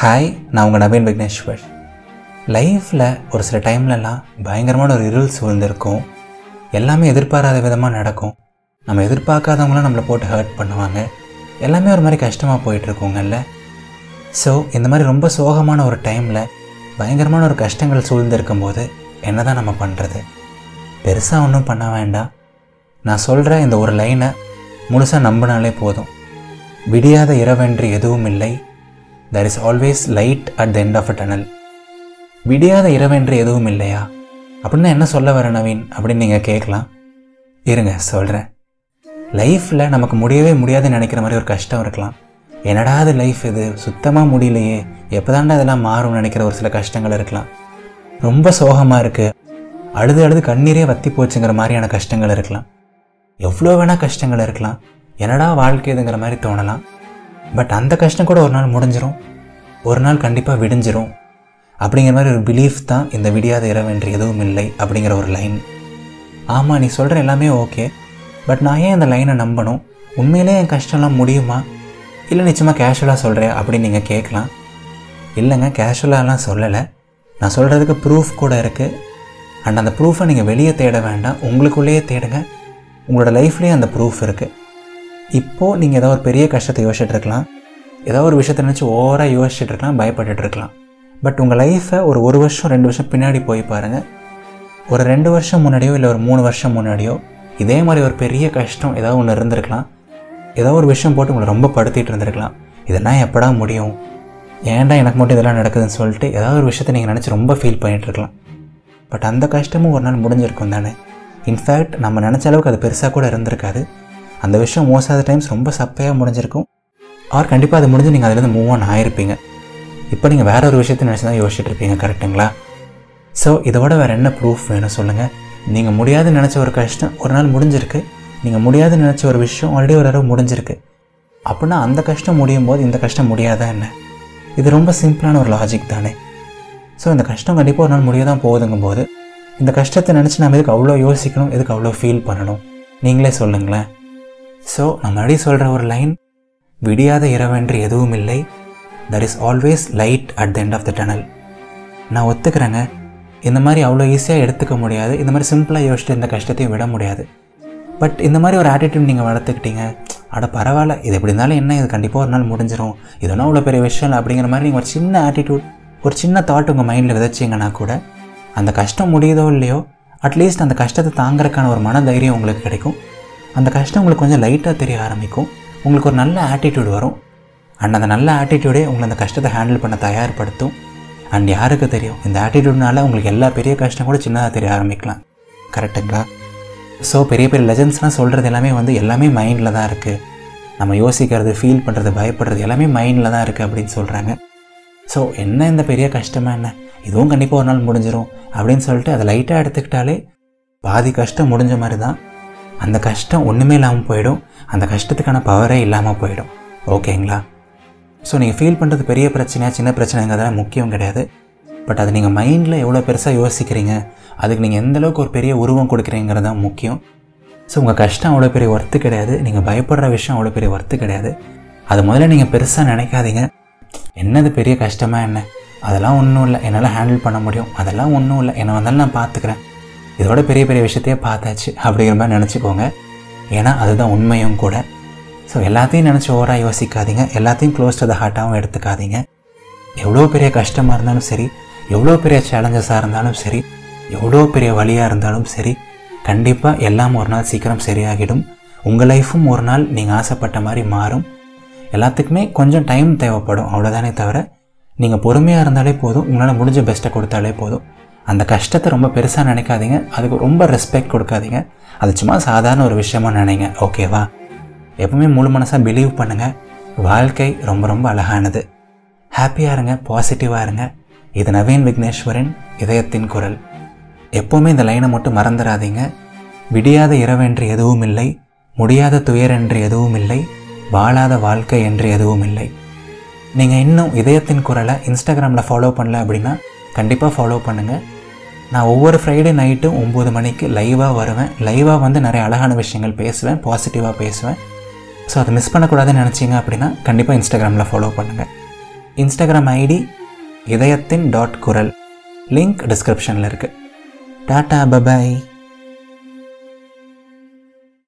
Hi நான் உங்கள் நவீன் விக்னேஸ்வர். லைஃப்பில் ஒரு சில டைம்லலாம் பயங்கரமான ஒரு இருள் சூழ்ந்திருக்கும். எல்லாமே எதிர்பாராத விதமாக நடக்கும். நம்ம எதிர்பார்க்காதவங்களாம் நம்மளை போட்டு ஹர்ட் பண்ணுவாங்க. எல்லாமே ஒரு மாதிரி கஷ்டமாக போயிட்டுருக்கோங்கல்ல ஸோ இந்த மாதிரி ரொம்ப சோகமான ஒரு டைமில் பயங்கரமான ஒரு கஷ்டங்கள் சூழ்ந்திருக்கும் போது என்ன தான் நம்ம பண்ணுறது பெருசாக ஒன்றும் பண்ண வேண்டாம். நான் சொல்கிற இந்த ஒரு லைனை முழுசாக நம்பினாலே போதும். விடியாத இரவென்று எதுவும் இல்லை. There is always light at the end of a tunnel விடியாத இரவென்று எதுவும் இல்லையா? அப்படின்னா என்ன சொல்ல வர நவீன்? அப்படின்னு நீங்கள் கேட்கலாம். இருங்க சொல்கிறேன் லைஃப்பில் நமக்கு முடியவே முடியாதுன்னு நினைக்கிற மாதிரி ஒரு கஷ்டம் இருக்கலாம். என்னடா அது லைஃப் இது? சுத்தமாக முடியலையே. எப்போதாண்டா இதெல்லாம் மாறும்னு நினைக்கிற ஒரு சில கஷ்டங்கள் இருக்கலாம். ரொம்ப சோகமாக இருக்குது அழுது அழுது கண்ணீரே வத்தி போச்சுங்கிற மாதிரியான கஷ்டங்கள் இருக்கலாம். எவ்வளோ வேணால் கஷ்டங்கள் இருக்கலாம். என்னடா வாழ்க்கை இதுங்கிற மாதிரி தோணலாம். பட் அந்த கஷ்டம் கூட ஒரு நாள் முடிஞ்சிடும் ஒரு நாள் கண்டிப்பாக விடிஞ்சிரும். அப்படிங்கிற மாதிரி ஒரு பிலீஃப் தான் இந்த விடியாத இரவென்று எதுவும் இல்லை அப்படிங்கிற ஒரு லைன் ஆமாம் நீ சொல்கிற எல்லாமே ஓகே பட் நான் ஏன் இந்த லைனை நம்பணும்? உண்மையிலே என் கஷ்டம்லாம் முடியுமா? இல்லை நிச்சயமாக கேஷுவலாக சொல்கிறேன் அப்படின்னு நீங்கள் கேட்கலாம். இல்லைங்க கேஷுவலாலாம் சொல்லலை. நான் சொல்கிறதுக்கு ப்ரூஃப் கூட இருக்குது அண்ட் அந்த ப்ரூஃபை நீங்கள் வெளியே தேட வேண்டாம். உங்களுக்குள்ளேயே தேடுங்க. உங்களோட லைஃப்லேயே அந்த ப்ரூஃப் இருக்குது இப்போது நீங்கள் ஏதோ ஒரு பெரிய கஷ்டத்தை யோசிச்சுட்ருக்கலாம். ஏதோ ஒரு விஷயத்தை நினச்சி ஓவராக யோசிச்சுட்ருக்கலாம் இருக்கலாம் இருக்கலாம் பட் உங்கள் லைஃப்பை ஒரு ஒரு வருஷம் ரெண்டு வருஷம் பின்னாடி போய் பாருங்கள் ஒரு ரெண்டு வருஷம் முன்னாடியோ இல்லை ஒரு மூணு வருஷம் முன்னாடியோ இதே மாதிரி ஒரு பெரிய கஷ்டம் ஏதாவது ஒன்று இருந்திருக்கலாம். ஏதோ ஒரு விஷயம் போட்டு உங்களை ரொம்ப படுத்திட்டு இருந்திருக்கலாம். இதெல்லாம் எப்படா முடியும்? ஏன்டா எனக்கு மட்டும் இதெல்லாம் நடக்குதுன்னு சொல்லிட்டு ஏதாவது ஒரு விஷயத்தை நீங்கள் நினச்சி ரொம்ப ஃபீல் பண்ணிகிட்ருக்கலாம் இருக்கலாம் பட் அந்த கஷ்டமும் ஒரு நாள் முடிஞ்சிருக்கும் தானே? இன்ஃபேக்ட் நம்ம நினச்ச அளவுக்கு அது பெருசாக கூட இருந்திருக்காது. அந்த விஷயம் மோஸ்ட் ஆஃப் த டைம்ஸ் ரொம்ப சப்பையாக முடிஞ்சிருக்கும். ஆர் கண்டிப்பாக அது முடிஞ்சு நீங்கள் அதுலேருந்து மூவ் ஆன் ஆகிருப்பீங்க இப்போ நீங்கள் வேற ஒரு விஷயத்தை நினச்சி தான் யோசிச்சுட்டு இருப்பீங்க கரெக்டுங்களா ஸோ இதோட வேறு என்ன ப்ரூஃப் வேணும் சொல்லுங்கள் நீங்கள் முடியாதுன்னு நினச்ச ஒரு கஷ்டம் ஒரு நாள் முடிஞ்சிருக்கு. நீங்கள் முடியாதுன்னு நினச்ச ஒரு விஷயம் ஆல்ரெடி ஒரு தடவை முடிஞ்சிருக்கு. அப்படின்னா அந்த கஷ்டம் முடியும் போது இந்த கஷ்டம் முடியாதா என்ன? இது ரொம்ப சிம்பிளான ஒரு லாஜிக் தானே. ஸோ இந்த கஷ்டம் கண்டிப்பாக ஒரு நாள் முடிய தான் போகுதுங்கும் போது இந்த கஷ்டத்தை நினச்சி நம்ம எதுக்கு அவ்வளோ யோசிக்கணும் எதுக்கு அவ்வளோ ஃபீல் பண்ணணும்? நீங்களே சொல்லுங்களேன். ஸோ நான் மறுபடியும் சொல்கிற ஒரு லைன் விடியாத இரவென்று எதுவும் இல்லை. That is always light at the end of the tunnel நான் ஒத்துக்கிறேங்க. இந்த மாதிரி அவ்வளோ ஈஸியாக எடுத்துக்க முடியாது. இந்த மாதிரி சிம்பிளாக யோசிச்சுட்டு இந்த கஷ்டத்தையும் விட முடியாது. பட் இந்த மாதிரி ஒரு ஆட்டிடியூட் நீங்கள் வளர்த்துக்கிட்டீங்க அட பரவாயில்ல இது எப்படி இருந்தாலும் என்ன இது கண்டிப்பாக ஒரு நாள் முடிஞ்சிடும் இதெல்லாம் அவ்வளோ பெரிய விஷயம் இல்லை அப்படிங்கிற மாதிரி நீங்கள் ஒரு சின்ன ஆட்டிடியூட் ஒரு சின்ன தாட் உங்கள் மைண்டில் விதைச்சிங்கன்னா கூட அந்த கஷ்டம் முடியுதோ இல்லையோ அட்லீஸ்ட் அந்த கஷ்டத்தை தாங்கிறதுக்கான ஒரு மன தைரியம் உங்களுக்கு கிடைக்கும். அந்த கஷ்டம் உங்களுக்கு கொஞ்சம் லைட்டாக தெரிய ஆரம்பிக்கும். உங்களுக்கு ஒரு நல்ல ஆட்டிடியூட் வரும். அண்ட் அந்த நல்ல ஆட்டிடியூடே உங்களை அந்த கஷ்டத்தை ஹேண்டில் பண்ண தயார்படுத்தும். அண்ட் யாருக்கு தெரியும்? இந்த ஆட்டிடியூட்னால உங்களுக்கு எல்லா பெரிய கஷ்டம் கூட சின்னதாக தெரிய ஆரம்பிக்கலாம். கரெக்டுங்களா ஸோ பெரிய பெரிய லெஜன்ஸ்லாம் சொல்கிறது எல்லாமே வந்து எல்லாமே மைண்டில் தான் இருக்குது நம்ம யோசிக்கிறது ஃபீல் பண்ணுறது பயப்படுறது எல்லாமே மைண்டில் தான் இருக்குது அப்படின்னு சொல்கிறாங்க ஸோ என்ன இந்த பெரிய கஷ்டமாக என்ன? இதுவும் கண்டிப்பாக ஒரு நாள் முடிஞ்சிடும் அப்படின்னு சொல்லிட்டு அதை லைட்டாக எடுத்துக்கிட்டாலே பாதி கஷ்டம் முடிஞ்ச மாதிரி தான். அந்த கஷ்டம் ஒன்றுமே இல்லாமல் போயிடும். அந்த கஷ்டத்துக்கான பவரே இல்லாமல் போயிடும். ஓகேங்களா? ஸோ நீங்கள் ஃபீல் பண்ணுறது பெரிய பிரச்சனையாக சின்ன பிரச்சனைங்கிறதெல்லாம் முக்கியம் கிடையாது. பட் அது நீங்கள் மைண்டில் எவ்வளோ பெருசாக யோசிக்கிறீங்க அதுக்கு நீங்கள் எந்த அளவுக்கு ஒரு பெரிய உருவம் கொடுக்குறீங்கிறது தான் முக்கியம். ஸோ உங்கள் கஷ்டம் அவ்வளோ பெரிய ஒர்த்து கிடையாது. நீங்கள் பயப்படுற விஷயம் அவ்வளோ பெரிய ஒர்த்து கிடையாது. அது முதல்ல நீங்கள் பெருசாக நினைக்காதீங்க. என்னது பெரிய கஷ்டமாக என்ன? அதெல்லாம் ஒன்றும் இல்லை. என்னால் ஹேண்டில் பண்ண முடியும். அதெல்லாம் ஒன்றும் இல்லை. என்ன வந்தாலும் நான் பார்த்துக்கிறேன் இதோட பெரிய பெரிய விஷயத்தையே பார்த்தாச்சு அப்படிங்கிற மாதிரி நினச்சிக்கோங்க. ஏன்னா அதுதான் உண்மையும் கூட. ஸோ எல்லாத்தையும் நினச்சி ஓவராக யோசிக்காதீங்க. எல்லாத்தையும் க்ளோஸ் டு த ஹார்ட்டாகவும் எடுத்துக்காதீங்க. எவ்வளோ பெரிய கஷ்டமாக இருந்தாலும் சரி எவ்வளோ பெரிய சேலஞ்சஸாக இருந்தாலும் சரி எவ்வளோ பெரிய வழியாக இருந்தாலும் சரி கண்டிப்பாக எல்லாம் ஒரு நாள் சீக்கிரம் சரியாகிடும். உங்கள் லைஃப்பும் ஒரு நாள் நீங்கள் ஆசைப்பட்ட மாதிரி மாறும். எல்லாத்துக்குமே கொஞ்சம் டைம் தேவைப்படும். அவ்வளோதானே தவிர நீங்கள் பொறுமையாக இருந்தாலே போதும். உங்களால் முடிஞ்ச பெஸ்ட்டை கொடுத்தாலே போதும். அந்த கஷ்டத்தை ரொம்ப பெருசாக நினைக்காதீங்க. அதுக்கு ரொம்ப ரெஸ்பெக்ட் கொடுக்காதீங்க. அது சும்மா சாதாரண ஒரு விஷயமா நினைங்க. ஓகேவா எப்பவுமே முழு மனசாக பிலீவ் பண்ணுங்கள் வாழ்க்கை ரொம்ப ரொம்ப அழகானது. ஹாப்பியாக இருங்க. பாசிட்டிவாக இருங்க. இது நவீன் விக்னேஸ்வரன் இதயத்தின் குரல். எப்போவுமே இந்த லைனை மட்டும் மறந்துடாதீங்க. விடியாத இரவென்று எதுவும் இல்லை. முடியாத துயர் என்று எதுவும் இல்லை. வாழாத வாழ்க்கை என்று எதுவும் இல்லை. நீங்கள் இன்னும் இதயத்தின் குரலை இன்ஸ்டாகிராமில் ஃபாலோ பண்ணல அப்படின்னா கண்டிப்பாக ஃபாலோ பண்ணுங்கள் நான் ஒவ்வொரு ஃப்ரைடே நைட்டும் ஒம்பது மணிக்கு லைவாக வருவேன். லைவாக வந்து நிறைய அழகான விஷயங்கள் பேசுவேன் பாசிட்டிவாக பேசுவேன். ஸோ அதை மிஸ் பண்ணக்கூடாதுன்னு நினச்சிங்க அப்படின்னா கண்டிப்பாக இன்ஸ்டாகிராமில் ஃபாலோ பண்ணுங்கள் இன்ஸ்டாகிராம் ஐடி இதயத்தின் டாட் குரல். லிங்க் டிஸ்கிரிப்ஷனில் இருக்குது டாட்டா பபாய்